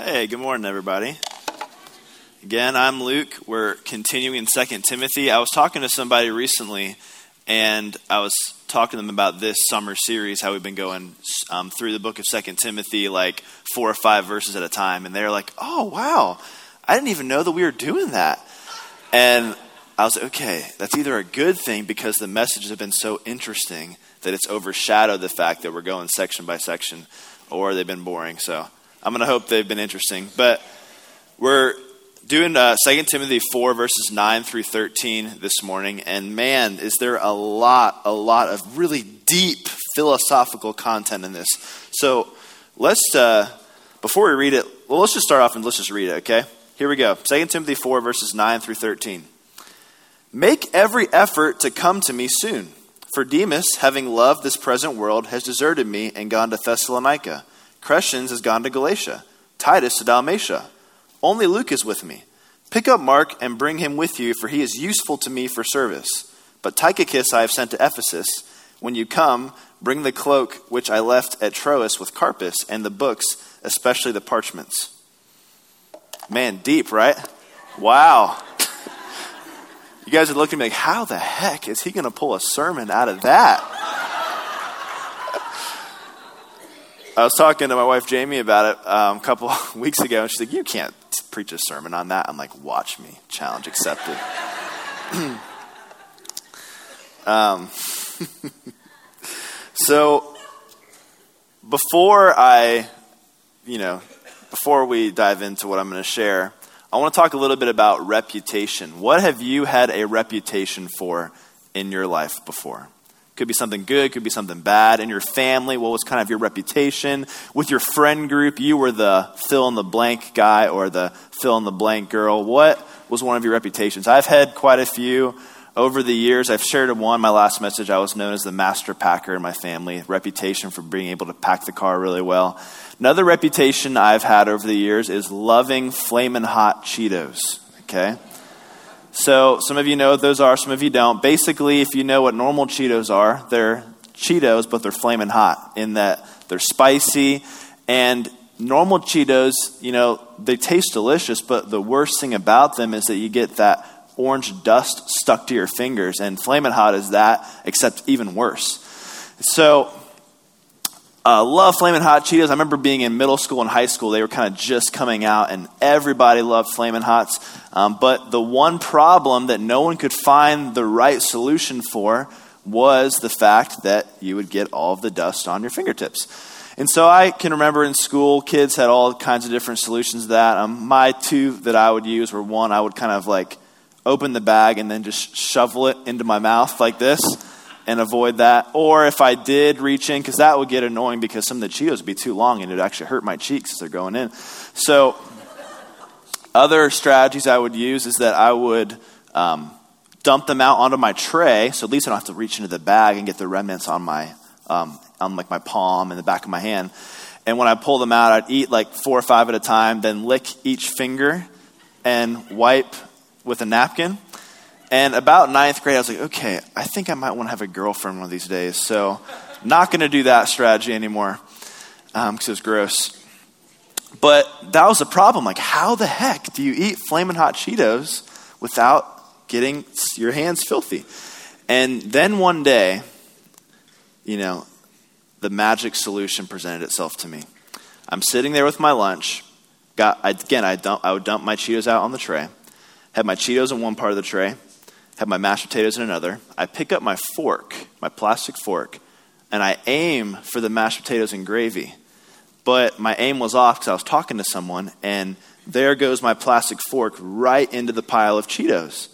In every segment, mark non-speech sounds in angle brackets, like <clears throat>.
Hey, good morning, everybody. Again, I'm Luke. We're continuing in 2 Timothy. I was talking to somebody recently, and I was talking to them about this summer series, how we've been going um, through the book of 2 Timothy, like four or five verses at a time. And they're like, oh, wow, I didn't even know that we were doing that. And I was like, okay, that's either a good thing because the messages have been so interesting that it's overshadowed the fact that we're going section by section, or they've been boring. So I'm going to hope they've been interesting. But we're doing uh, 2 Timothy 4, verses 9 through 13 this morning. And man, is there a lot, a lot of really deep philosophical content in this. So let's, uh, before we read it, well, let's just start off and let's just read it, okay? Here we go 2 Timothy 4, verses 9 through 13. Make every effort to come to me soon. For Demas, having loved this present world, has deserted me and gone to Thessalonica. Crescens has gone to Galatia, Titus to Dalmatia. Only Luke is with me. Pick up Mark and bring him with you, for he is useful to me for service. But Tychicus I have sent to Ephesus. When you come, bring the cloak which I left at Troas with Carpus, and the books, especially the parchments. Man, deep, right? Wow. You guys are looking at me like, how the heck is he going to pull a sermon out of that? I was talking to my wife Jamie about it um, a couple <laughs> weeks ago, and she's like, "You can't preach a sermon on that." I'm like, "Watch me, challenge accepted." <clears throat> um, <laughs> so before I, you know, before we dive into what I'm going to share, I want to talk a little bit about reputation. What have you had a reputation for in your life before? Could be something good, could be something bad. In your family, what was kind of your reputation? With your friend group, you were the fill in the blank guy or the fill in the blank girl. What was one of your reputations? I've had quite a few over the years. I've shared one, my last message. I was known as the master packer in my family, reputation for being able to pack the car really well. Another reputation I've had over the years is loving flaming hot Cheetos. Okay? So, some of you know what those are, some of you don't. Basically, if you know what normal Cheetos are, they're Cheetos, but they're flaming hot in that they're spicy. And normal Cheetos, you know, they taste delicious, but the worst thing about them is that you get that orange dust stuck to your fingers. And flaming hot is that, except even worse. So, uh, love Flamin' Hot Cheetos. I remember being in middle school and high school. They were kind of just coming out, and everybody loved Flamin' Hots. Um, but the one problem that no one could find the right solution for was the fact that you would get all of the dust on your fingertips. And so I can remember in school, kids had all kinds of different solutions to that. Um, my two that I would use were one, I would kind of like open the bag and then just shovel it into my mouth like this and avoid that. Or if I did reach in, because that would get annoying because some of the Cheetos would be too long and it would actually hurt my cheeks as they're going in. So, other strategies I would use is that I would um, dump them out onto my tray, so at least I don't have to reach into the bag and get the remnants on my um, on like my palm and the back of my hand. And when I pull them out, I'd eat like four or five at a time, then lick each finger and wipe with a napkin and about ninth grade, I was like, okay, I think I might want to have a girlfriend one of these days. So, not going to do that strategy anymore because um, it was gross. But that was a problem. Like, how the heck do you eat flaming hot Cheetos without getting your hands filthy? And then one day, you know, the magic solution presented itself to me. I'm sitting there with my lunch. Got again, I, dump, I would dump my Cheetos out on the tray. Had my Cheetos in one part of the tray Had my mashed potatoes in another. I pick up my fork, my plastic fork, and I aim for the mashed potatoes and gravy. But my aim was off because I was talking to someone, and there goes my plastic fork right into the pile of Cheetos.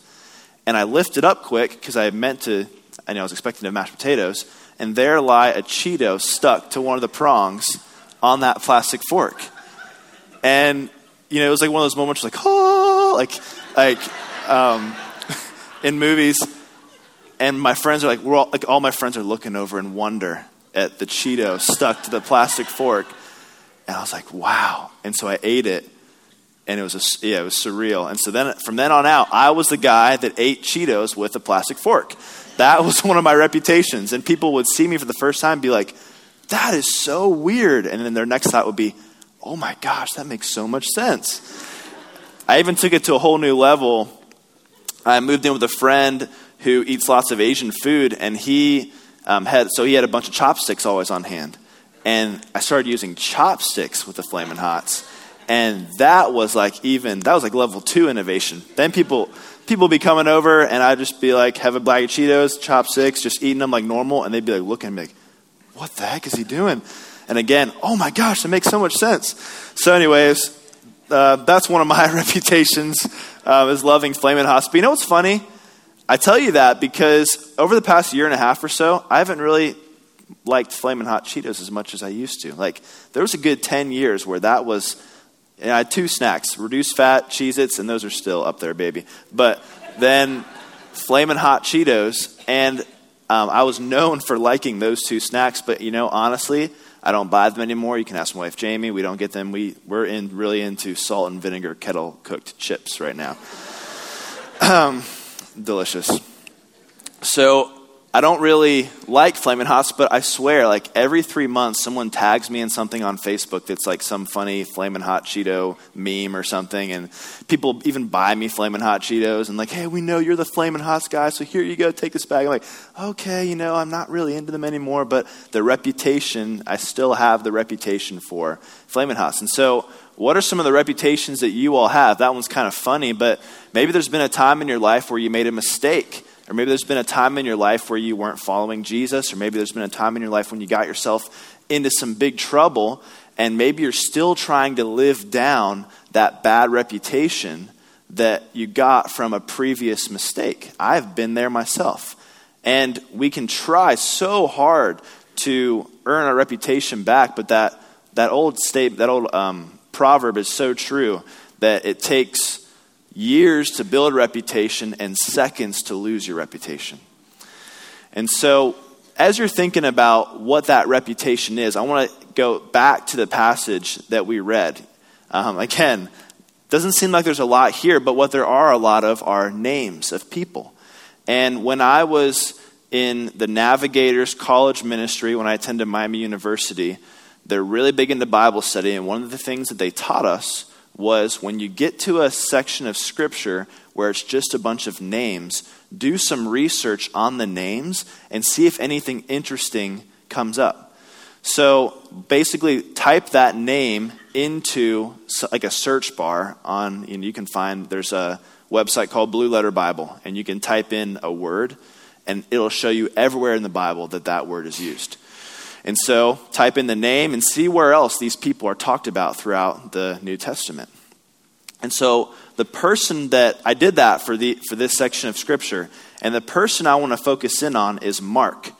And I lift it up quick because I had meant to, I know I was expecting to mashed potatoes, and there lie a Cheeto stuck to one of the prongs on that plastic fork. And, you know, it was like one of those moments like, oh, like, like, um, <laughs> in movies, and my friends are like, we're all, like all my friends are looking over in wonder at the Cheeto stuck to the plastic fork, and I was like, wow. And so I ate it, and it was a, yeah, it was surreal. And so then from then on out, I was the guy that ate Cheetos with a plastic fork. That was <laughs> one of my reputations, and people would see me for the first time be like, that is so weird. And then their next thought would be, oh my gosh, that makes so much sense. I even took it to a whole new level. I moved in with a friend who eats lots of Asian food, and he um, had so he had a bunch of chopsticks always on hand, and I started using chopsticks with the Flamin' Hots, and that was like even that was like level two innovation. Then people people be coming over, and I'd just be like have a bag of Cheetos, chopsticks, just eating them like normal, and they'd be like looking at me like, what the heck is he doing? And again, oh my gosh, that makes so much sense. So, anyways, uh, that's one of my <laughs> reputations uh, is loving Flamin' Hots. But you know what's funny? I tell you that because over the past year and a half or so, I haven't really liked Flamin' Hot Cheetos as much as I used to. Like, there was a good 10 years where that was, I had two snacks reduced fat, Cheez Its, and those are still up there, baby. But then Flamin' Hot Cheetos, and um, I was known for liking those two snacks, but you know, honestly, I don't buy them anymore. You can ask my wife Jamie. We don't get them. We we're in really into salt and vinegar kettle cooked chips right now. <clears throat> Um, delicious. So I don't really like Flamin' Hots, but I swear, like every three months, someone tags me in something on Facebook that's like some funny Flamin' Hot Cheeto meme or something, and people even buy me Flamin' Hot Cheetos and like, hey, we know you're the Flamin' Hots guy, so here you go, take this bag. I'm like, okay, you know, I'm not really into them anymore, but the reputation, I still have the reputation for Flamin' Hots, and so. What are some of the reputations that you all have? That one's kind of funny, but maybe there's been a time in your life where you made a mistake or maybe there's been a time in your life where you weren't following Jesus, or maybe there's been a time in your life when you got yourself into some big trouble, and maybe you're still trying to live down that bad reputation that you got from a previous mistake. I've been there myself. And we can try so hard to earn our reputation back, but that, that old state, that old um, proverb is so true that it takes years to build reputation and seconds to lose your reputation. And so, as you're thinking about what that reputation is, I want to go back to the passage that we read. Um, again, doesn't seem like there's a lot here, but what there are a lot of are names of people. And when I was in the Navigators College Ministry, when I attended Miami University, they're really big into Bible study, and one of the things that they taught us was when you get to a section of Scripture where it's just a bunch of names, do some research on the names and see if anything interesting comes up. So basically, type that name into like a search bar on, you, you can find, there's a website called Blue Letter Bible, and you can type in a word, and it'll show you everywhere in the Bible that that word is used. And so type in the name and see where else these people are talked about throughout the New Testament. And so the person that I did that for, the, for this section of Scripture, and the person I want to focus in on is Mark.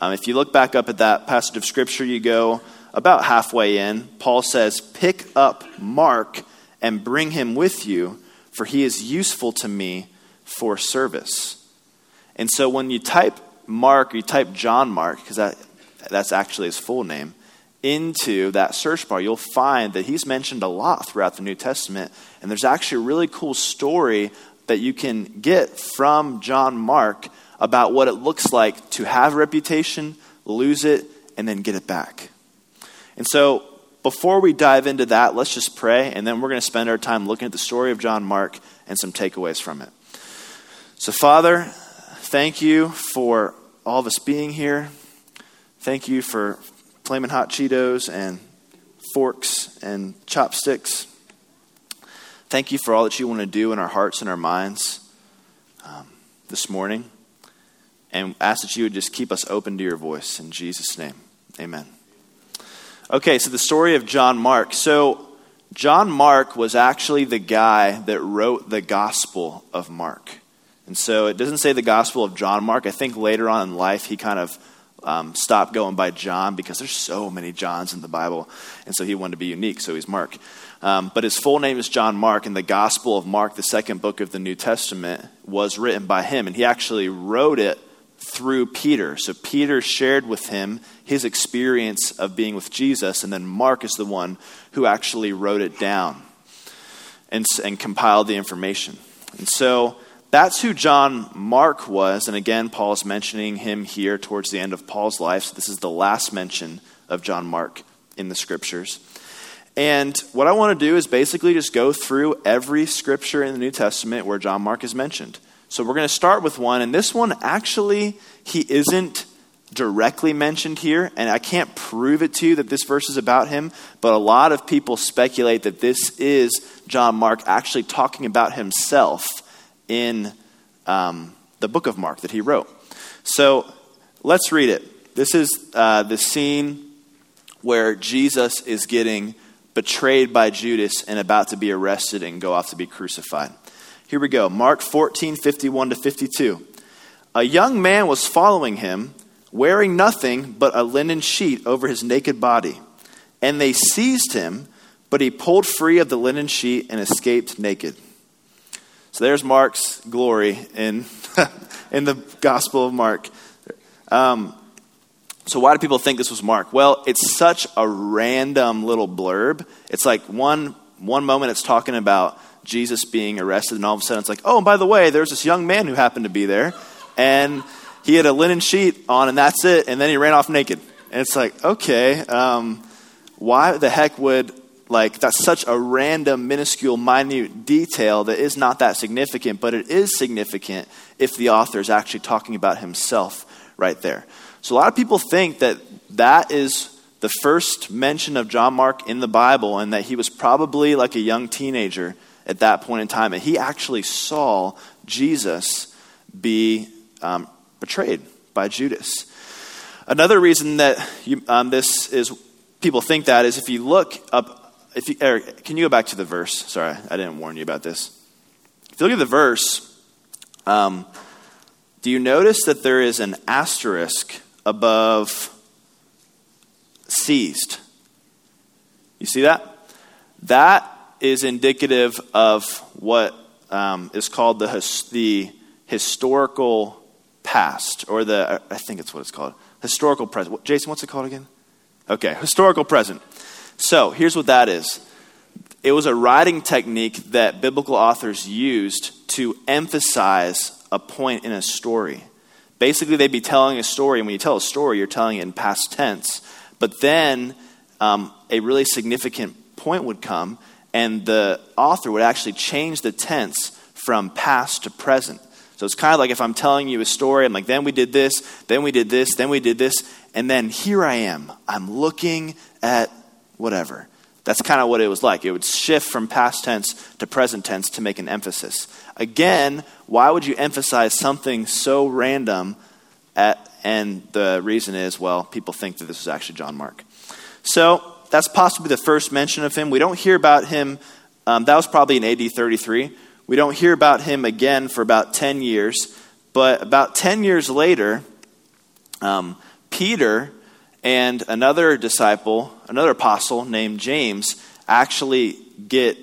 Um, if you look back up at that passage of Scripture, you go about halfway in. Paul says, Pick up Mark and bring him with you, for he is useful to me for service. And so when you type Mark, or you type John Mark, because that that's actually his full name, into that search bar, you'll find that he's mentioned a lot throughout the New Testament. And there's actually a really cool story that you can get from John Mark about what it looks like to have a reputation, lose it, and then get it back. And so, before we dive into that, let's just pray, and then we're going to spend our time looking at the story of John Mark and some takeaways from it. So, Father, thank you for all of us being here. Thank you for flaming hot Cheetos and forks and chopsticks. Thank you for all that you want to do in our hearts and our minds um, this morning. And ask that you would just keep us open to your voice. In Jesus' name, amen. Okay, so the story of John Mark. So, John Mark was actually the guy that wrote the Gospel of Mark. And so it doesn't say the Gospel of John Mark. I think later on in life he kind of um, stop going by John because there's so many Johns in the Bible. And so he wanted to be unique, so he's Mark. Um, but his full name is John Mark, and the Gospel of Mark, the second book of the New Testament, was written by him. And he actually wrote it through Peter. So Peter shared with him his experience of being with Jesus, and then Mark is the one who actually wrote it down and, and compiled the information. And so that's who John Mark was. And again, Paul is mentioning him here towards the end of Paul's life. So this is the last mention of John Mark in the scriptures. And what I want to do is basically just go through every scripture in the New Testament where John Mark is mentioned. So we're going to start with one, and this one actually, he isn't directly mentioned here, and I can't prove it to you that this verse is about him, but a lot of people speculate that this is John Mark actually talking about himself in um, the book of Mark that he wrote. So let's read it. This is uh, the scene where Jesus is getting betrayed by Judas and about to be arrested and go off to be crucified. Here we go. Mark 14, 51 to 52. A young man was following him, wearing nothing but a linen sheet over his naked body. And they seized him, but he pulled free of the linen sheet and escaped naked. So there's Mark's glory in, <laughs> in the Gospel of Mark. Um, so why do people think this was Mark? Well, it's such a random little blurb. It's like one one moment it's talking about Jesus being arrested, and all of a sudden it's like, oh, and by the way, there's this young man who happened to be there, and he had a linen sheet on, and that's it, and then he ran off naked. And it's like, okay, um, why the heck would, like, that's such a random, minuscule, minute detail that is not that significant, but it is significant if the author is actually talking about himself right there. So a lot of people think that that is the first mention of John Mark in the Bible, and that he was probably like a young teenager at that point in time. And he actually saw Jesus be um, betrayed by Judas. Another reason that you, um, this is people think that is if you look up. If you, Eric, can you go back to the verse? Sorry, I didn't warn you about this. If you look at the verse, um, do you notice that there is an asterisk above seized? You see that? That is indicative of what um, is called the, the historical past, or the, I think it's what it's called, historical present. Jason, what's it called again? Okay, historical present. So here's what that is it was a writing technique that biblical authors used to emphasize a point in a story. Basically, they'd be telling a story, and when you tell a story, you're telling it in past tense. But then um, a really significant point would come, and the author would actually change the tense from past to present. So it's kind of like if I'm telling you a story, I'm like, then we did this, then we did this, then we did this, and then here I am. I'm looking at whatever. That's kind of what it was like. It would shift from past tense to present tense to make an emphasis. Again, why would you emphasize something so random? At, and the reason is, well, people think that this is actually John Mark. So that's possibly the first mention of him. We don't hear about him, um, that was probably in AD 33. We don't hear about him again for about 10 years. But about 10 years later, um, Peter and another disciple, another apostle named James, actually get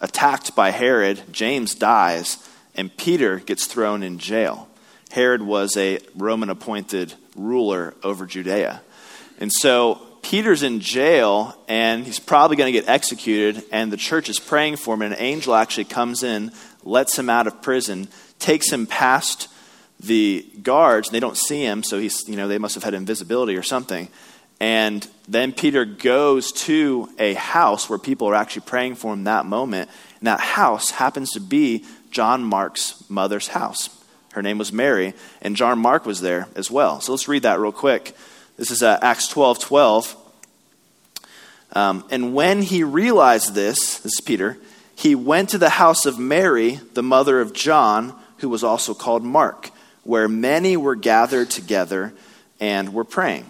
attacked by Herod. James dies, and Peter gets thrown in jail. Herod was a Roman appointed ruler over Judea. And so Peter's in jail and he's probably going to get executed, and the church is praying for him. And an angel actually comes in, lets him out of prison, takes him past the guards. And they don't see him, so he's, you know, they must have had invisibility or something. And then Peter goes to a house where people are actually praying for him that moment. And that house happens to be John Mark's mother's house. Her name was Mary, and John Mark was there as well. So let's read that real quick. This is uh, Acts 12 12. Um, and when he realized this, this is Peter, he went to the house of Mary, the mother of John, who was also called Mark, where many were gathered together and were praying.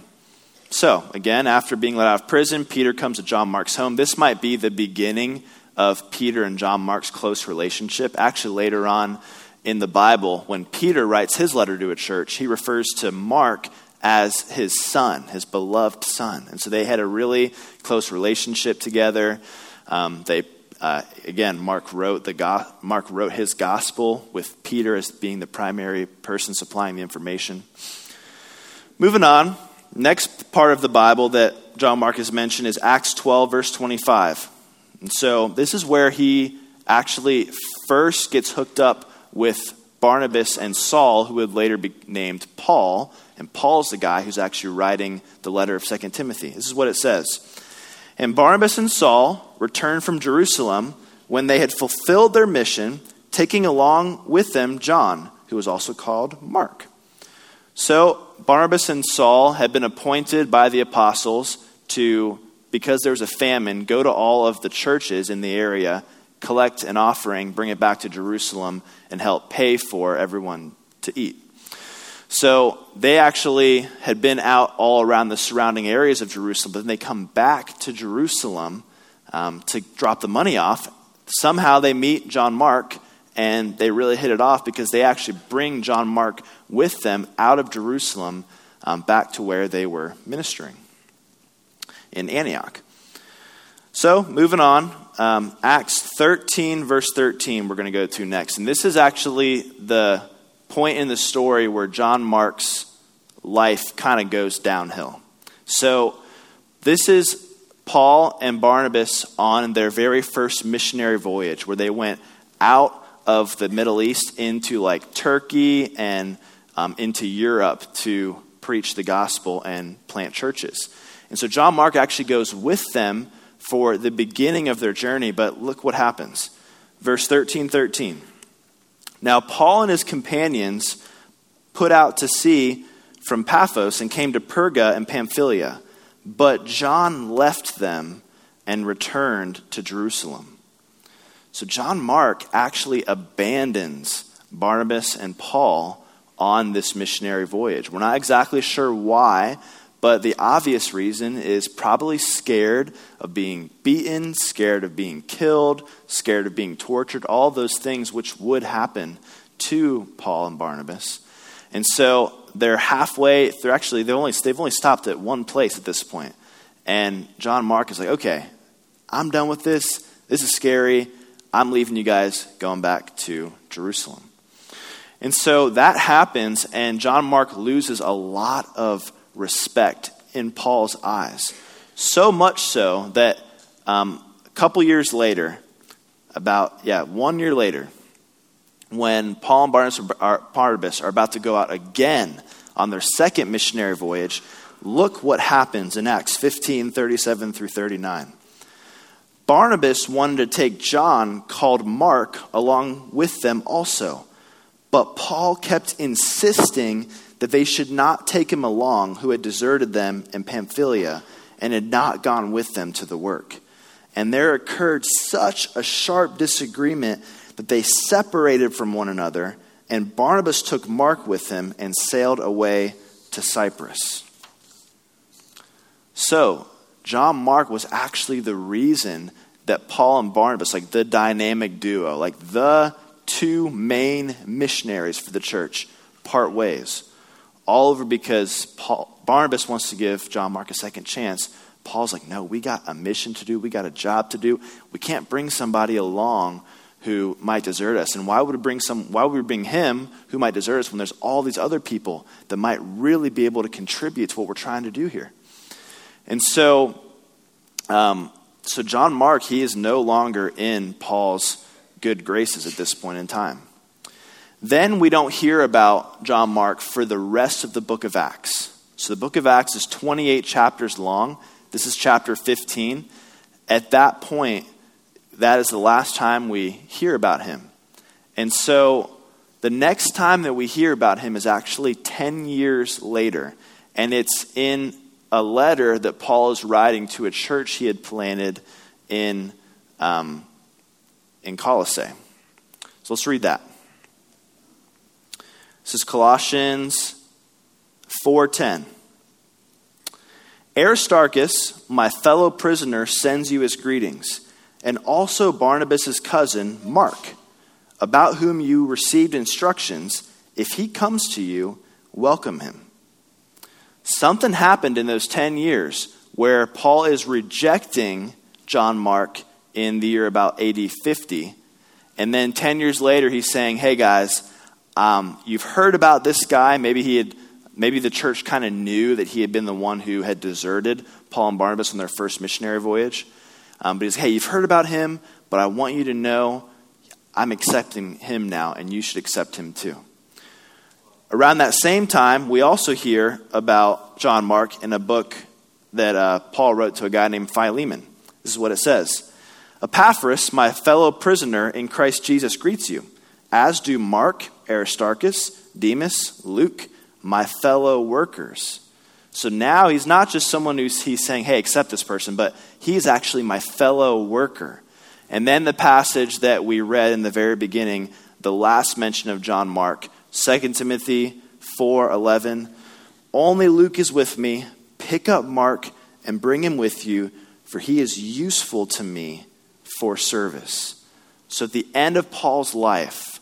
So, again, after being let out of prison, Peter comes to John Mark's home. This might be the beginning of Peter and John Mark's close relationship. Actually, later on in the Bible, when Peter writes his letter to a church, he refers to Mark as his son, his beloved son. And so they had a really close relationship together. Um, they uh, again, Mark wrote the go- Mark wrote his gospel with Peter as being the primary person supplying the information. Moving on, next part of the Bible that John Mark has mentioned is Acts 12, verse 25. And so this is where he actually first gets hooked up with Barnabas and Saul, who would later be named Paul. And Paul's the guy who's actually writing the letter of 2 Timothy. This is what it says. And Barnabas and Saul returned from Jerusalem when they had fulfilled their mission, taking along with them John, who was also called Mark. So Barnabas and Saul had been appointed by the apostles to, because there was a famine, go to all of the churches in the area, collect an offering, bring it back to Jerusalem, and help pay for everyone to eat. So they actually had been out all around the surrounding areas of Jerusalem, but then they come back to Jerusalem um, to drop the money off. Somehow they meet John Mark, and they really hit it off because they actually bring John Mark with them out of Jerusalem um, back to where they were ministering in Antioch. So, moving on, um, Acts 13, verse 13, we're going to go to next. And this is actually the point in the story where John Mark's life kind of goes downhill. So, this is Paul and Barnabas on their very first missionary voyage where they went out of the Middle East into like Turkey and um, into Europe to preach the gospel and plant churches. And so John Mark actually goes with them for the beginning of their journey, but look what happens. Verse 13 13. Now, Paul and his companions put out to sea from Paphos and came to Perga and Pamphylia, but John left them and returned to Jerusalem. So, John Mark actually abandons Barnabas and Paul on this missionary voyage. We're not exactly sure why, but the obvious reason is probably scared of being beaten, scared of being killed, scared of being tortured, all those things which would happen to Paul and Barnabas. And so they're halfway, they're actually, they've only, they've only stopped at one place at this point. And John Mark is like, okay, I'm done with this. This is scary. I'm leaving you guys, going back to Jerusalem. And so that happens, and John Mark loses a lot of respect in Paul's eyes. So much so that um, a couple years later, about, yeah, one year later, when Paul and Barnabas are, Barnabas are about to go out again on their second missionary voyage, look what happens in Acts 15 37 through 39. Barnabas wanted to take John, called Mark, along with them also. But Paul kept insisting that they should not take him along who had deserted them in Pamphylia and had not gone with them to the work. And there occurred such a sharp disagreement that they separated from one another, and Barnabas took Mark with him and sailed away to Cyprus. So, John Mark was actually the reason that Paul and Barnabas, like the dynamic duo, like the two main missionaries for the church, part ways all over because Paul, Barnabas wants to give John Mark a second chance. Paul's like, no, we got a mission to do. We got a job to do. We can't bring somebody along who might desert us. And why would we bring some? Why would we bring him who might desert us when there's all these other people that might really be able to contribute to what we're trying to do here? And so, um, so John Mark, he is no longer in Paul's good graces at this point in time. Then we don't hear about John Mark for the rest of the book of Acts. So the book of Acts is 28 chapters long. This is chapter 15. At that point, that is the last time we hear about him. And so the next time that we hear about him is actually 10 years later. And it's in a letter that Paul is writing to a church he had planted in, um, in Colossae. So let's read that. This is Colossians 4:10. Aristarchus, my fellow prisoner, sends you his greetings, and also Barnabas' cousin, Mark, about whom you received instructions. If he comes to you, welcome him. Something happened in those 10 years where Paul is rejecting John Mark in the year about AD 50. And then 10 years later, he's saying, hey guys, um, you've heard about this guy. Maybe he had, maybe the church kind of knew that he had been the one who had deserted Paul and Barnabas on their first missionary voyage. Um, but he's, hey, you've heard about him, but I want you to know I'm accepting him now, and you should accept him too. Around that same time, we also hear about John Mark in a book that uh, Paul wrote to a guy named Philemon. This is what it says Epaphras, my fellow prisoner in Christ Jesus, greets you, as do Mark, Aristarchus, Demas, Luke, my fellow workers. So now he's not just someone who's he's saying, hey, accept this person, but he's actually my fellow worker. And then the passage that we read in the very beginning, the last mention of John Mark, 2 Timothy 4:11, only Luke is with me. Pick up Mark and bring him with you, for he is useful to me for service. So at the end of Paul's life,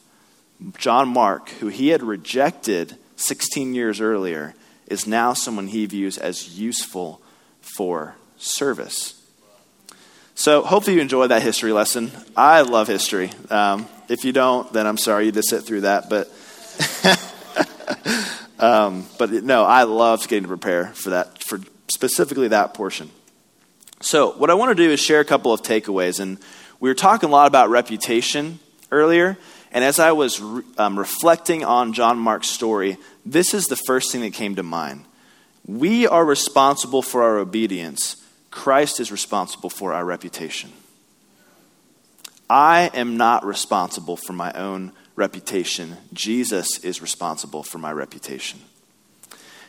John Mark, who he had rejected 16 years earlier, is now someone he views as useful for service. So, hopefully, you enjoyed that history lesson. I love history. Um, if you don't, then I'm sorry you to sit through that. But, <laughs> um, but no, I loved getting to prepare for that, for specifically that portion. So, what I want to do is share a couple of takeaways. And we were talking a lot about reputation earlier. And as I was re- um, reflecting on John Mark's story, this is the first thing that came to mind. We are responsible for our obedience, Christ is responsible for our reputation. I am not responsible for my own reputation. Jesus is responsible for my reputation.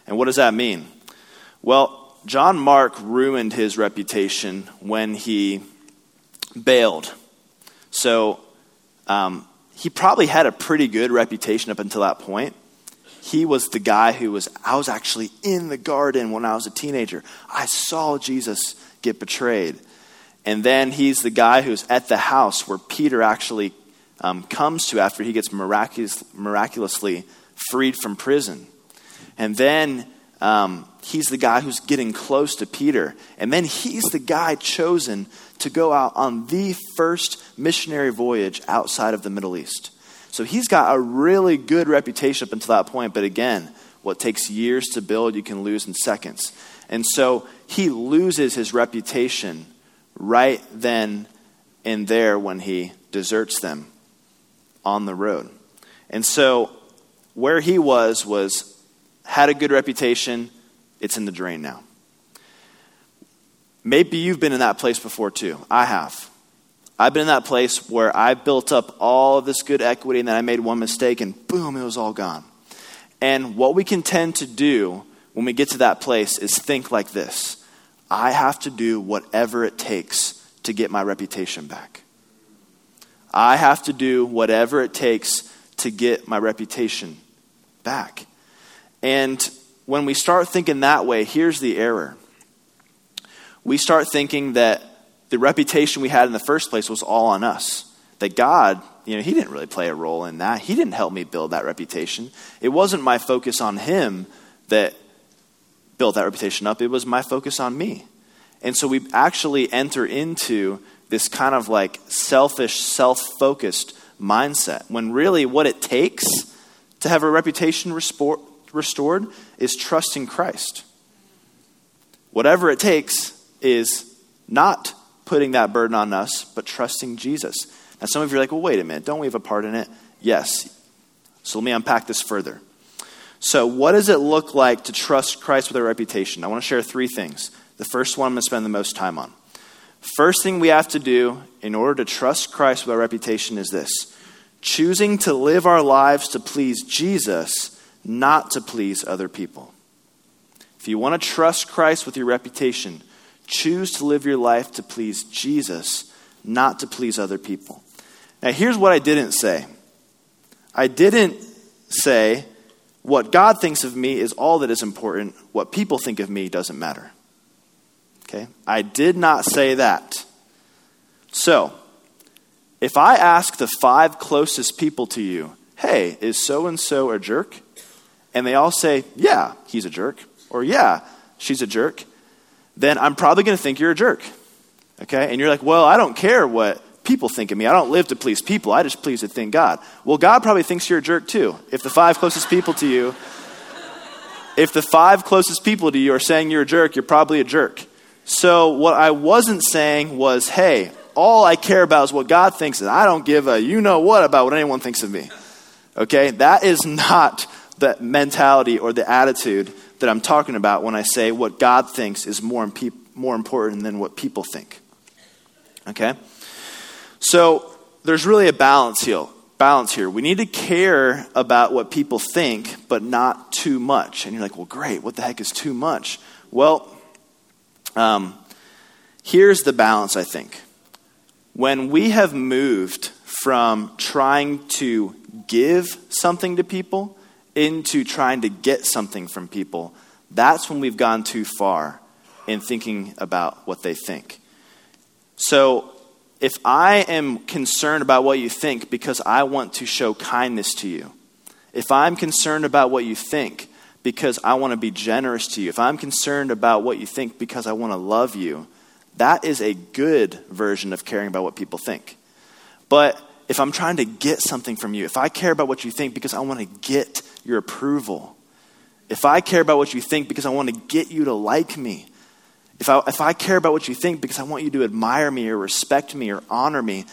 And what does that mean? Well, John Mark ruined his reputation when he bailed. So um, he probably had a pretty good reputation up until that point he was the guy who was, I was actually in the garden when I was a teenager. I saw Jesus get betrayed. And then he's the guy who's at the house where Peter actually um, comes to after he gets miraculous, miraculously freed from prison. And then um, he's the guy who's getting close to Peter. And then he's the guy chosen to go out on the first missionary voyage outside of the Middle East. So he's got a really good reputation up until that point, but again, what takes years to build, you can lose in seconds. And so he loses his reputation right then and there when he deserts them on the road. And so where he was was had a good reputation, it's in the drain now. Maybe you've been in that place before too. I have. I've been in that place where I built up all of this good equity and then I made one mistake and boom, it was all gone. And what we can tend to do when we get to that place is think like this I have to do whatever it takes to get my reputation back. I have to do whatever it takes to get my reputation back. And when we start thinking that way, here's the error. We start thinking that the reputation we had in the first place was all on us. That God, you know, He didn't really play a role in that. He didn't help me build that reputation. It wasn't my focus on Him that built that reputation up, it was my focus on me. And so we actually enter into this kind of like selfish, self focused mindset when really what it takes to have a reputation restored is trusting Christ. Whatever it takes is not putting that burden on us, but trusting Jesus. Now, some of you are like, well, wait a minute, don't we have a part in it? Yes. So let me unpack this further. So, what does it look like to trust Christ with our reputation? I want to share three things. The first one I'm going to spend the most time on. First thing we have to do in order to trust Christ with our reputation is this choosing to live our lives to please Jesus, not to please other people. If you want to trust Christ with your reputation, Choose to live your life to please Jesus, not to please other people. Now, here's what I didn't say I didn't say, what God thinks of me is all that is important. What people think of me doesn't matter. Okay? I did not say that. So, if I ask the five closest people to you, hey, is so and so a jerk? And they all say, yeah, he's a jerk, or yeah, she's a jerk, then I'm probably going to think you're a jerk. Okay? And you're like, well, I don't care what people think of me. I don't live to please people. I just please to thank God. Well, God probably thinks you're a jerk too. If the five closest people to you, if the five closest people to you are saying you're a jerk, you're probably a jerk. So what I wasn't saying was, hey, all I care about is what God thinks, and I don't give a you know what about what anyone thinks of me. Okay? That is not the mentality or the attitude that I'm talking about when I say what God thinks is more, more important than what people think. Okay? So there's really a balance here. Balance here. We need to care about what people think, but not too much. And you're like, well, great. What the heck is too much? Well, um, here's the balance, I think. When we have moved from trying to give something to people into trying to get something from people, that's when we've gone too far in thinking about what they think. So, if I am concerned about what you think because I want to show kindness to you, if I'm concerned about what you think because I want to be generous to you, if I'm concerned about what you think because I want to love you, that is a good version of caring about what people think. But if I'm trying to get something from you, if I care about what you think because I want to get your approval, if I care about what you think because I want to get you to like me, if I, if I care about what you think because I want you to admire me or respect me or honor me,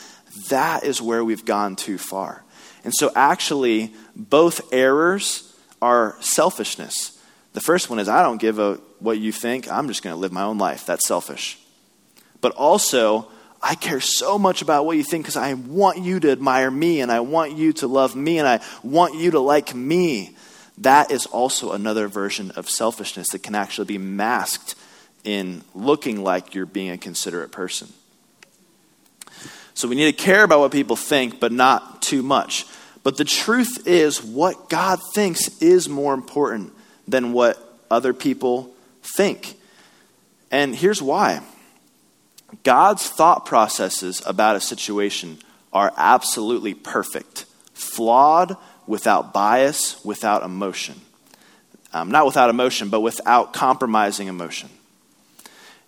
that is where we've gone too far. And so, actually, both errors are selfishness. The first one is I don't give a what you think, I'm just going to live my own life. That's selfish. But also, I care so much about what you think because I want you to admire me and I want you to love me and I want you to like me. That is also another version of selfishness that can actually be masked in looking like you're being a considerate person. So we need to care about what people think, but not too much. But the truth is, what God thinks is more important than what other people think. And here's why God's thought processes about a situation are absolutely perfect, flawed, without bias, without emotion. Um, not without emotion, but without compromising emotion.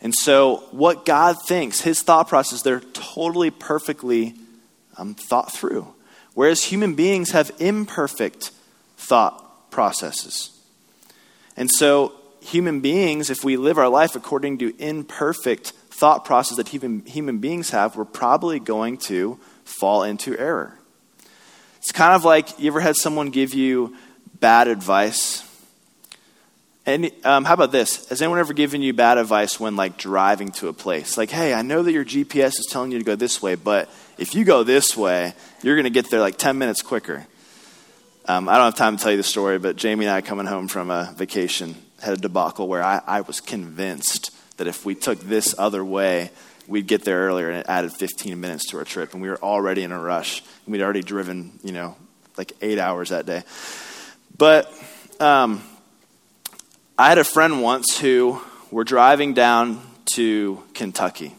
And so, what God thinks, his thought process, they're totally perfectly um, thought through. Whereas human beings have imperfect thought processes. And so, human beings, if we live our life according to imperfect thought process that human, human beings have, we're probably going to fall into error. It's kind of like you ever had someone give you bad advice? And um, how about this? Has anyone ever given you bad advice when like driving to a place? Like, hey, I know that your GPS is telling you to go this way, but if you go this way, you're going to get there like 10 minutes quicker. Um, I don't have time to tell you the story, but Jamie and I coming home from a vacation had a debacle where I, I was convinced that if we took this other way, we'd get there earlier, and it added 15 minutes to our trip. And we were already in a rush. And we'd already driven, you know, like eight hours that day. But um, I had a friend once who were driving down to Kentucky.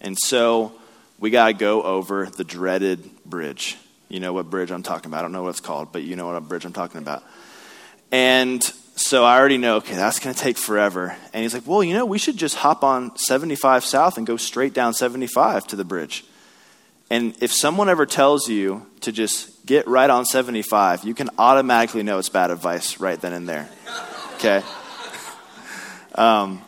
And so we got to go over the dreaded bridge. You know what bridge I'm talking about. I don't know what it's called, but you know what bridge I'm talking about. And so I already know, okay, that's going to take forever. And he's like, well, you know, we should just hop on 75 South and go straight down 75 to the bridge. And if someone ever tells you to just get right on 75, you can automatically know it's bad advice right then and there. Okay? <laughs> Um,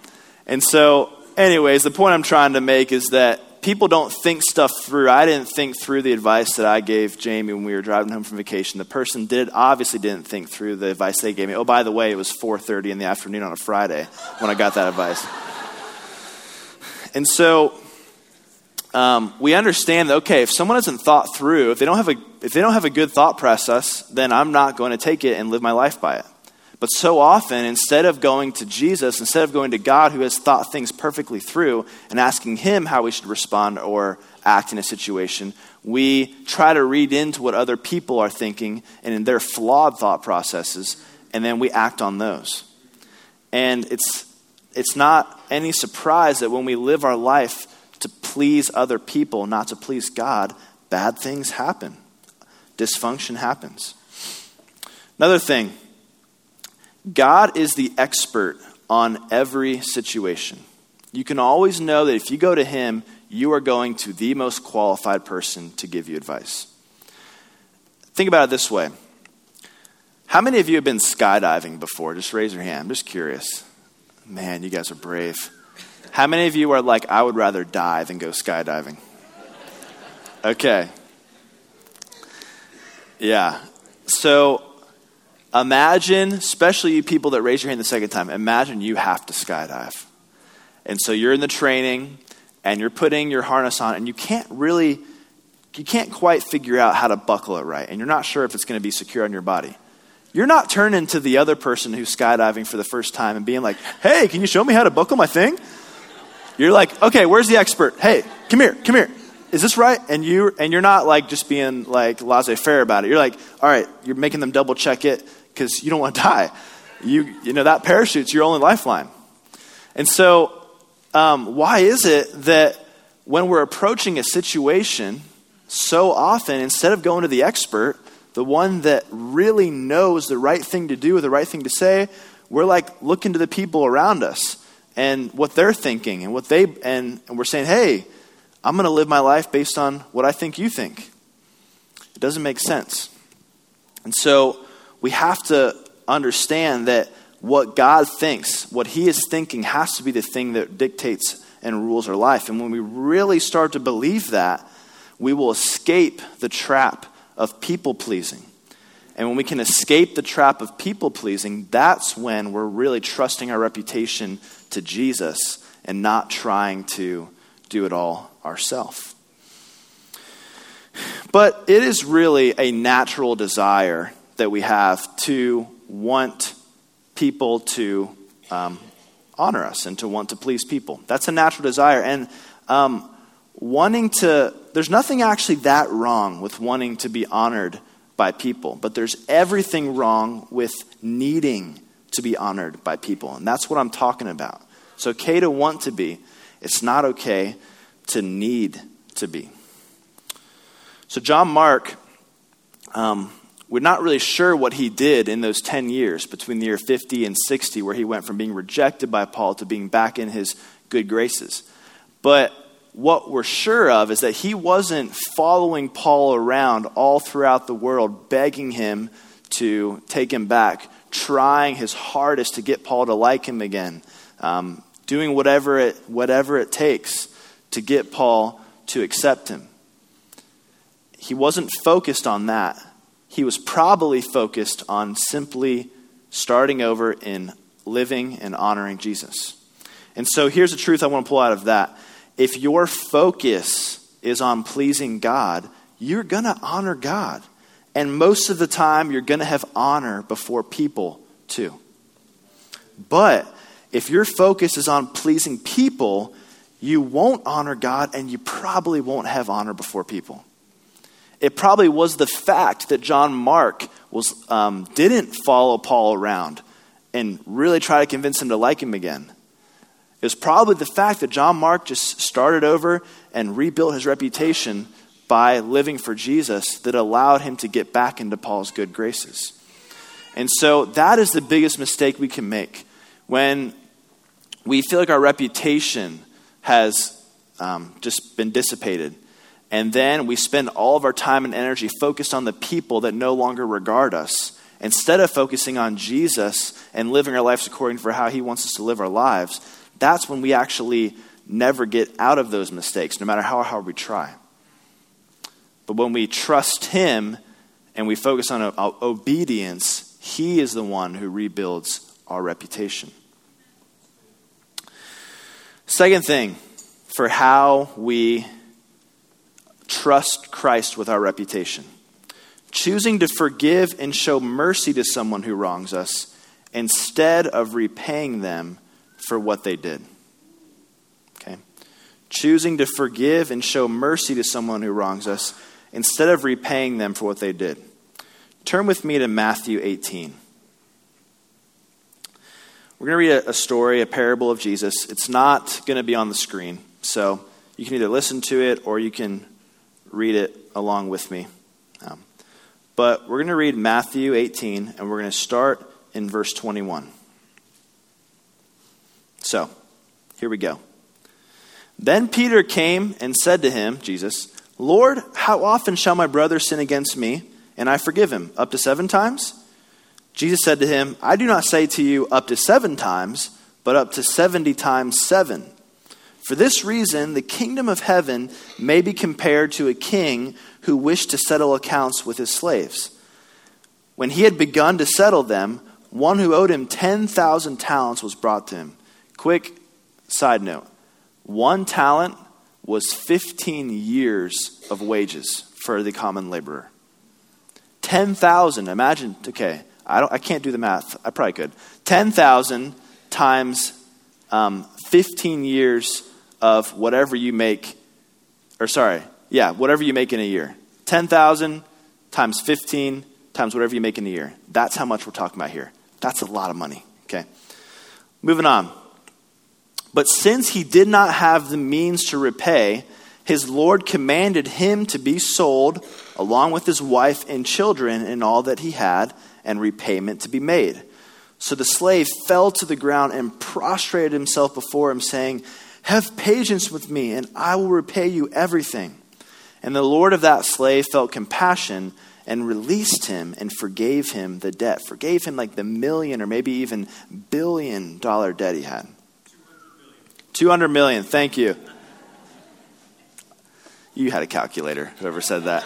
and so, anyways, the point I'm trying to make is that people don't think stuff through. I didn't think through the advice that I gave Jamie when we were driving home from vacation. The person did obviously didn't think through the advice they gave me. Oh, by the way, it was 4:30 in the afternoon on a Friday when I got that advice. And so um, we understand that okay, if someone hasn't thought through, if they don't have a if they don't have a good thought process, then I'm not going to take it and live my life by it. But so often, instead of going to Jesus, instead of going to God who has thought things perfectly through and asking Him how we should respond or act in a situation, we try to read into what other people are thinking and in their flawed thought processes, and then we act on those. And it's, it's not any surprise that when we live our life to please other people, not to please God, bad things happen. Dysfunction happens. Another thing God is the expert on every situation. You can always know that if you go to Him, you are going to the most qualified person to give you advice. Think about it this way How many of you have been skydiving before? Just raise your hand. I'm just curious. Man, you guys are brave. How many of you are like, I would rather die than go skydiving? Okay. Yeah. So imagine, especially people that raise your hand the second time, imagine you have to skydive. And so you're in the training and you're putting your harness on and you can't really you can't quite figure out how to buckle it right and you're not sure if it's going to be secure on your body. You're not turning to the other person who's skydiving for the first time and being like, "Hey, can you show me how to buckle my thing?" You're like, "Okay, where's the expert? Hey, come here, come here. Is this right?" And you and you're not like just being like laissez-faire about it. You're like, "All right, you're making them double check it because you don't want to die. You you know that parachute's your only lifeline." And so um, why is it that when we're approaching a situation, so often, instead of going to the expert, the one that really knows the right thing to do or the right thing to say, we're like looking to the people around us and what they're thinking and what they and, and we're saying, hey, I'm going to live my life based on what I think you think. It doesn't make sense. And so we have to understand that what God thinks, what He is thinking, has to be the thing that dictates and rules our life. And when we really start to believe that, we will escape the trap of people pleasing. And when we can escape the trap of people pleasing, that's when we're really trusting our reputation to Jesus and not trying to do it all ourselves. But it is really a natural desire that we have to want people to um, honor us and to want to please people. That's a natural desire. And um, wanting to, there's nothing actually that wrong with wanting to be honored by people, but there's everything wrong with needing to be honored by people. And that's what I'm talking about. It's okay to want to be, it's not okay to need to be. So, John Mark um, we're not really sure what he did in those 10 years between the year 50 and 60, where he went from being rejected by Paul to being back in his good graces. But what we're sure of is that he wasn't following Paul around all throughout the world, begging him to take him back, trying his hardest to get Paul to like him again, um, doing whatever it, whatever it takes to get Paul to accept him. He wasn't focused on that he was probably focused on simply starting over in living and honoring Jesus. And so here's the truth I want to pull out of that. If your focus is on pleasing God, you're going to honor God. And most of the time, you're going to have honor before people, too. But if your focus is on pleasing people, you won't honor God and you probably won't have honor before people. It probably was the fact that John Mark was, um, didn't follow Paul around and really try to convince him to like him again. It was probably the fact that John Mark just started over and rebuilt his reputation by living for Jesus that allowed him to get back into Paul's good graces. And so that is the biggest mistake we can make when we feel like our reputation has um, just been dissipated and then we spend all of our time and energy focused on the people that no longer regard us. Instead of focusing on Jesus and living our lives according for how he wants us to live our lives, that's when we actually never get out of those mistakes, no matter how hard we try. But when we trust him and we focus on uh, uh, obedience, he is the one who rebuilds our reputation. Second thing for how we trust Christ with our reputation. Choosing to forgive and show mercy to someone who wrongs us instead of repaying them for what they did. Okay? Choosing to forgive and show mercy to someone who wrongs us instead of repaying them for what they did. Turn with me to Matthew 18. We're going to read a, story, a parable of Jesus. It's not going to be on the screen, so you can either listen to it or you can read it along with me. Um, but we're going to read Matthew 18, and we're going to start in verse 21. So, here we go. Then Peter came and said to him, Jesus, Lord, how often shall my brother sin against me, and I forgive him? Up to seven times? Jesus said to him, I do not say to you up to seven times, but up to seventy times seven. For this reason, the kingdom of heaven may be compared to a king who wished to settle accounts with his slaves. When he had begun to settle them, one who owed him 10,000 talents was brought to him. Quick side note one talent was 15 years of wages for the common laborer. 10,000, imagine, okay, I, don't, I can't do the math. I probably could. 10,000 times um, 15 years of whatever you make, or sorry, yeah, whatever you make in a year. 10,000 times 15 times whatever you make in a year. That's how much we're talking about here. That's a lot of money, okay? Moving on. But since he did not have the means to repay, his Lord commanded him to be sold along with his wife and children and all that he had, and repayment to be made. So the slave fell to the ground and prostrated himself before him, saying, Have patience with me, and I will repay you everything. And the Lord of that slave felt compassion and released him and forgave him the debt. Forgave him like the million or maybe even billion dollar debt he had. 200 million. Thank you. You had a calculator, whoever said that.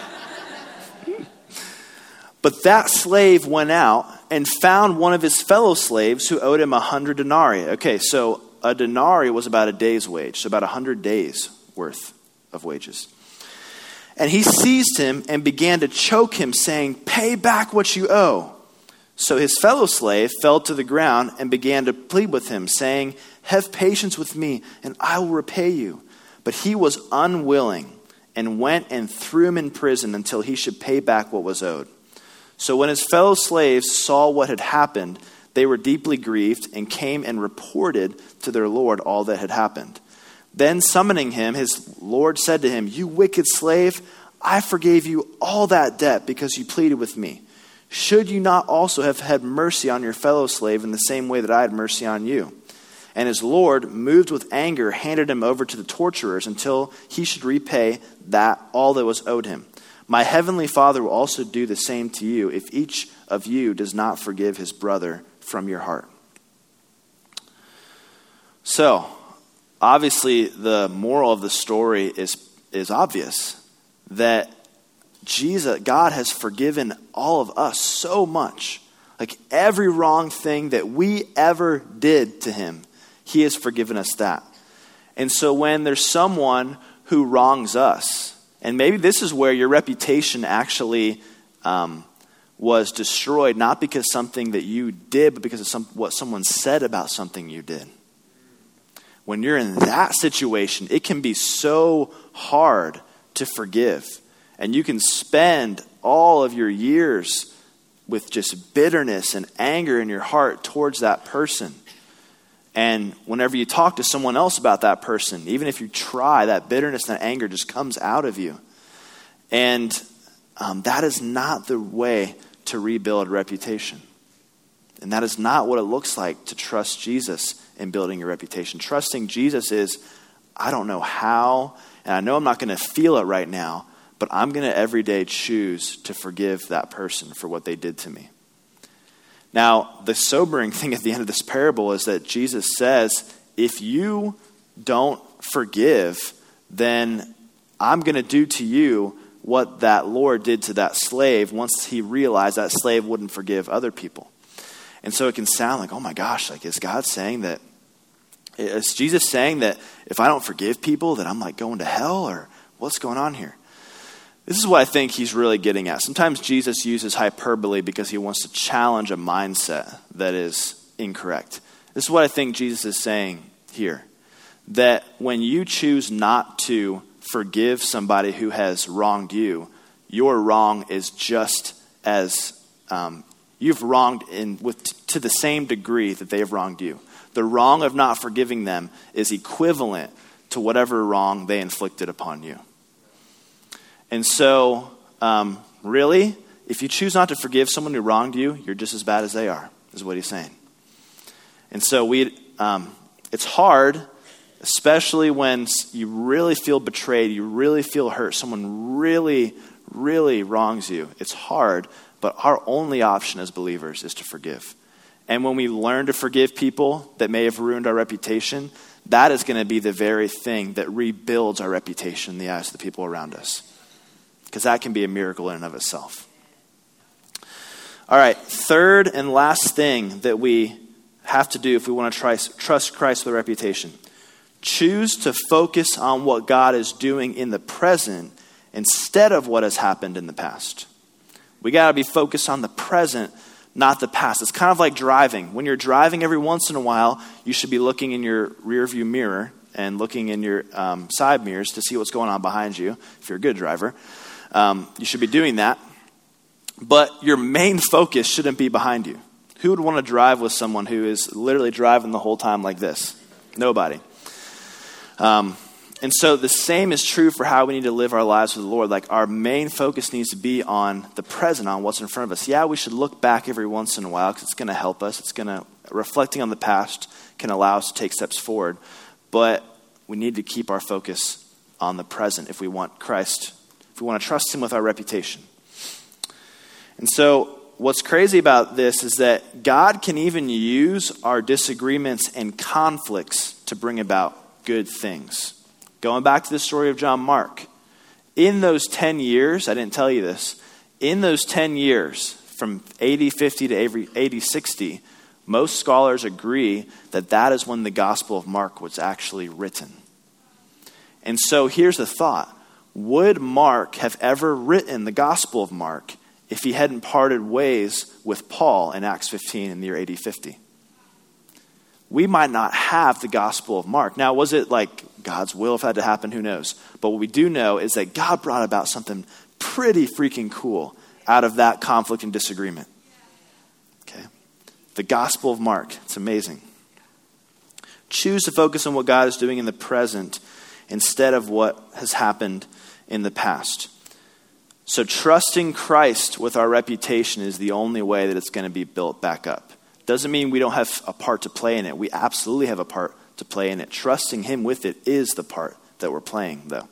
but that slave went out and found one of his fellow slaves who owed him a hundred denarii. Okay, so a denarii was about a day's wage, so about a hundred days worth of wages. And he seized him and began to choke him, saying, Pay back what you owe. So his fellow slave fell to the ground and began to plead with him, saying, Have patience with me, and I will repay you. But he was unwilling and went and threw him in prison until he should pay back what was owed. So when his fellow slaves saw what had happened, they were deeply grieved and came and reported to their Lord all that had happened. Then, summoning him, his Lord said to him, You wicked slave, I forgave you all that debt because you pleaded with me. Should you not also have had mercy on your fellow slave in the same way that I had mercy on you? And his Lord, moved with anger, handed him over to the torturers until he should repay that all that was owed him. My heavenly Father will also do the same to you if each of you does not forgive his brother from your heart. So, obviously, the moral of the story is, is obvious that Jesus, God has forgiven all of us so much. Like every wrong thing that we ever did to him, he has forgiven us that. And so when there's someone who wrongs us, and maybe this is where your reputation actually um, was destroyed, not because something that you did, but because of some, what someone said about something you did. When you're in that situation, it can be so hard to forgive. And you can spend all of your years with just bitterness and anger in your heart towards that person. And whenever you talk to someone else about that person, even if you try, that bitterness and that anger just comes out of you. And um, that is not the way to rebuild reputation. And that is not what it looks like to trust Jesus in building your reputation. Trusting Jesus is, I don't know how, and I know I'm not going to feel it right now, but I'm going to every day choose to forgive that person for what they did to me. Now, the sobering thing at the end of this parable is that Jesus says, if you don't forgive, then I'm going to do to you what that Lord did to that slave once he realized that slave wouldn't forgive other people. And so it can sound like, oh my gosh, like is God saying that? Is Jesus saying that if I don't forgive people, that I'm like going to hell or what's going on here? This is what I think he's really getting at. Sometimes Jesus uses hyperbole because he wants to challenge a mindset that is incorrect. This is what I think Jesus is saying here that when you choose not to forgive somebody who has wronged you, your wrong is just as um, you've wronged in with to the same degree that they have wronged you. The wrong of not forgiving them is equivalent to whatever wrong they inflicted upon you. And so, um, really, if you choose not to forgive someone who wronged you, you're just as bad as they are, is what he's saying. And so, we, um, it's hard, especially when you really feel betrayed, you really feel hurt, someone really, really wrongs you. It's hard, but our only option as believers is to forgive. And when we learn to forgive people that may have ruined our reputation, that is going to be the very thing that rebuilds our reputation in the eyes of the people around us because that can be a miracle in and of itself. All right, third and last thing that we have to do if we want to try, trust Christ with reputation choose to focus on what God is doing in the present instead of what has happened in the past. We got to be focused on the present, not the past. It's kind of like driving. When you're driving every once in a while, you should be looking in your rearview mirror and looking in your um, side mirrors to see what's going on behind you, if you're a good driver. Um, you should be doing that. But your main focus shouldn't be behind you. Who would want to drive with someone who is literally driving the whole time like this? Nobody. Um, and so the same is true for how we need to live our lives with the Lord. Like our main focus needs to be on the present, on what's in front of us. Yeah, we should look back every once in a while because it's going to help us. It's going to, reflecting on the past can allow us to take steps forward. But we need to keep our focus on the present if we want Christ, if we want to trust Him with our reputation. And so, what's crazy about this is that God can even use our disagreements and conflicts to bring about good things. Going back to the story of John Mark, in those 10 years, I didn't tell you this, in those 10 years, from AD 50 to AD 60, most scholars agree that that is when the Gospel of Mark was actually written. And so here's the thought Would Mark have ever written the Gospel of Mark if he hadn't parted ways with Paul in Acts 15 in the year AD 50? We might not have the Gospel of Mark. Now, was it like God's will if that had to happen? Who knows? But what we do know is that God brought about something pretty freaking cool out of that conflict and disagreement. Okay? The Gospel of Mark. It's amazing. Choose to focus on what God is doing in the present instead of what has happened in the past. So, trusting Christ with our reputation is the only way that it's going to be built back up. Doesn't mean we don't have a part to play in it. We absolutely have a part to play in it. Trusting Him with it is the part that we're playing, though.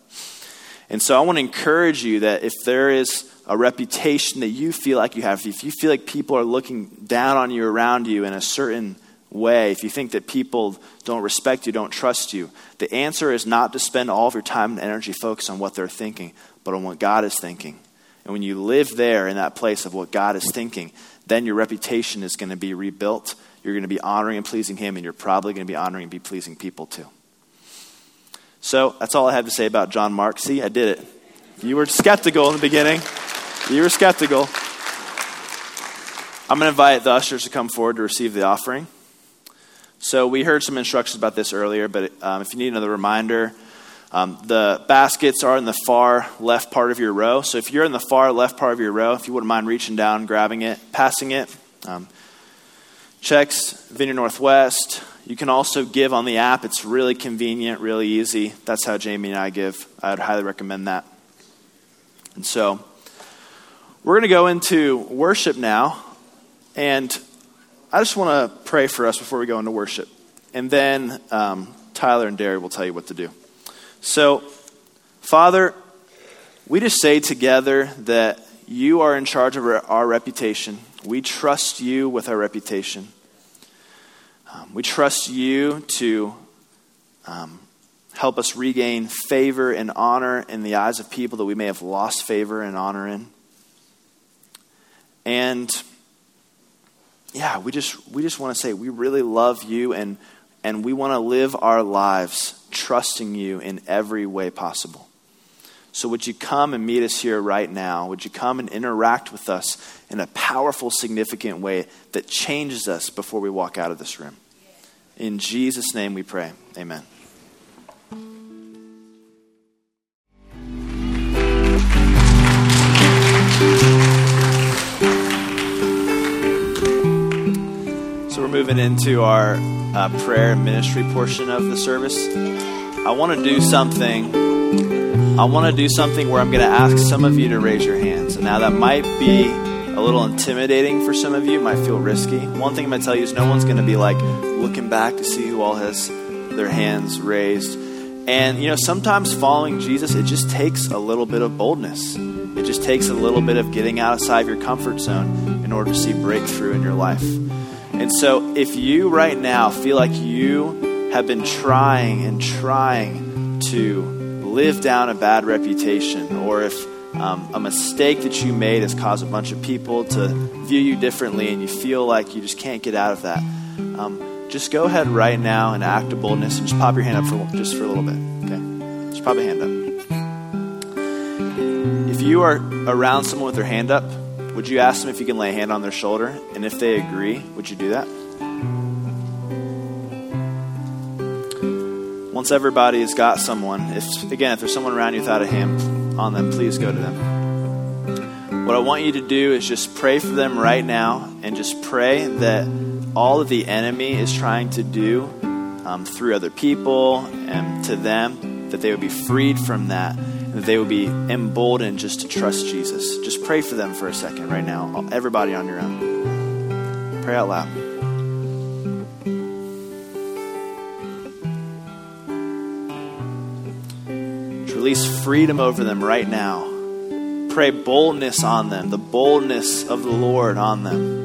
And so, I want to encourage you that if there is a reputation that you feel like you have, if you feel like people are looking down on you around you in a certain way, if you think that people don't respect you, don't trust you, the answer is not to spend all of your time and energy focused on what they're thinking, but on what God is thinking. And when you live there in that place of what God is thinking, then your reputation is going to be rebuilt. You're going to be honoring and pleasing Him, and you're probably going to be honoring and be pleasing people too. So that's all I have to say about John Mark. See, I did it. You were skeptical in the beginning. You were skeptical. I'm going to invite the ushers to come forward to receive the offering. So we heard some instructions about this earlier, but um, if you need another reminder, um, the baskets are in the far left part of your row. So if you're in the far left part of your row, if you wouldn't mind reaching down, grabbing it, passing it, um, checks, Vineyard Northwest. You can also give on the app. It's really convenient, really easy. That's how Jamie and I give. I would highly recommend that. And so we're going to go into worship now. And I just want to pray for us before we go into worship. And then um, Tyler and Derry will tell you what to do. So, Father, we just say together that you are in charge of our, reputation. We trust you with our reputation. Um, we trust you to um, help us regain favor and honor in the eyes of people that we may have lost favor and honor in. And yeah, we just we just want to say we really love you and and we want to live our lives trusting you in every way possible. So would you come and meet us here right now? Would you come and interact with us in a powerful, significant way that changes us before we walk out of this room? In Jesus' name we pray. Amen. So, we're moving into our uh, prayer and ministry portion of the service, I want to do something. I want to do something where I'm going to ask some of you to raise your hands. And now that might be a little intimidating for some of you, might feel risky. One thing I'm going to tell you is no one's going to be like looking back to see who all has their hands raised. And, you know, sometimes following Jesus, it just takes a little bit of boldness. It just takes a little bit of getting outside of your comfort zone in order to see breakthrough in your life. So, if you right now feel like you have been trying and trying to live down a bad reputation, or if um, a mistake that you made has caused a bunch of people to view you differently and you feel like you just can't get out of that, um, just go ahead right now and act of boldness and just pop your hand up for just for a little bit. Okay, just pop a hand up. If you are around someone with their hand up, would you ask them if you can lay a hand on their shoulder? And if they agree, would you do that? Once everybody has got someone, if again, if there's someone around you without a hand on them, please go to them. What I want you to do is just pray for them right now and just pray that all of the enemy is trying to do um, through other people and to them, that they would be freed from that that they would be emboldened just to trust Jesus. Just pray for them for a second right now. Everybody on your own. Pray out loud. Release freedom over them right now. Pray boldness on them, the boldness of the Lord on them.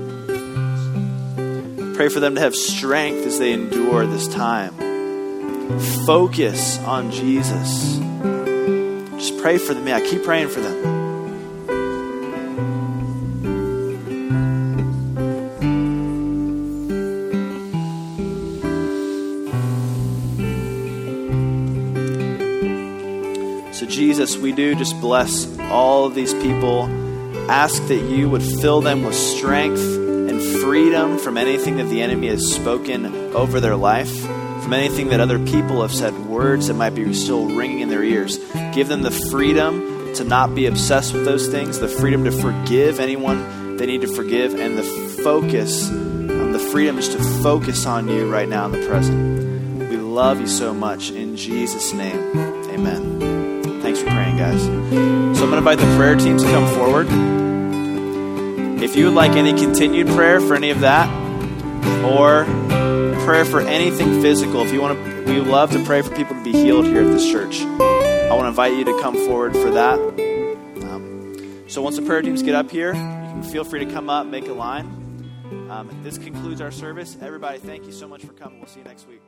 Pray for them to have strength as they endure this time. Focus on Jesus. Just pray for them. Yeah, keep praying for them. So, Jesus, we do just bless all of these people. Ask that you would fill them with strength and freedom from anything that the enemy has spoken over their life from anything that other people have said, words that might be still ringing in their ears. Give them the freedom to not be obsessed with those things, the freedom to forgive anyone they need to forgive, and the focus, um, the freedom is to focus on you right now in the present. We love you so much. In Jesus' name, amen. Thanks for praying, guys. So I'm going to invite the prayer team to come forward. If you would like any continued prayer for any of that, or prayer for anything physical, if you want to, we love to pray for people to be healed here at this church. Invite you to come forward for that. Um, so once the prayer teams get up here, you can feel free to come up, make a line. Um, this concludes our service. Everybody, thank you so much for coming. We'll see you next week.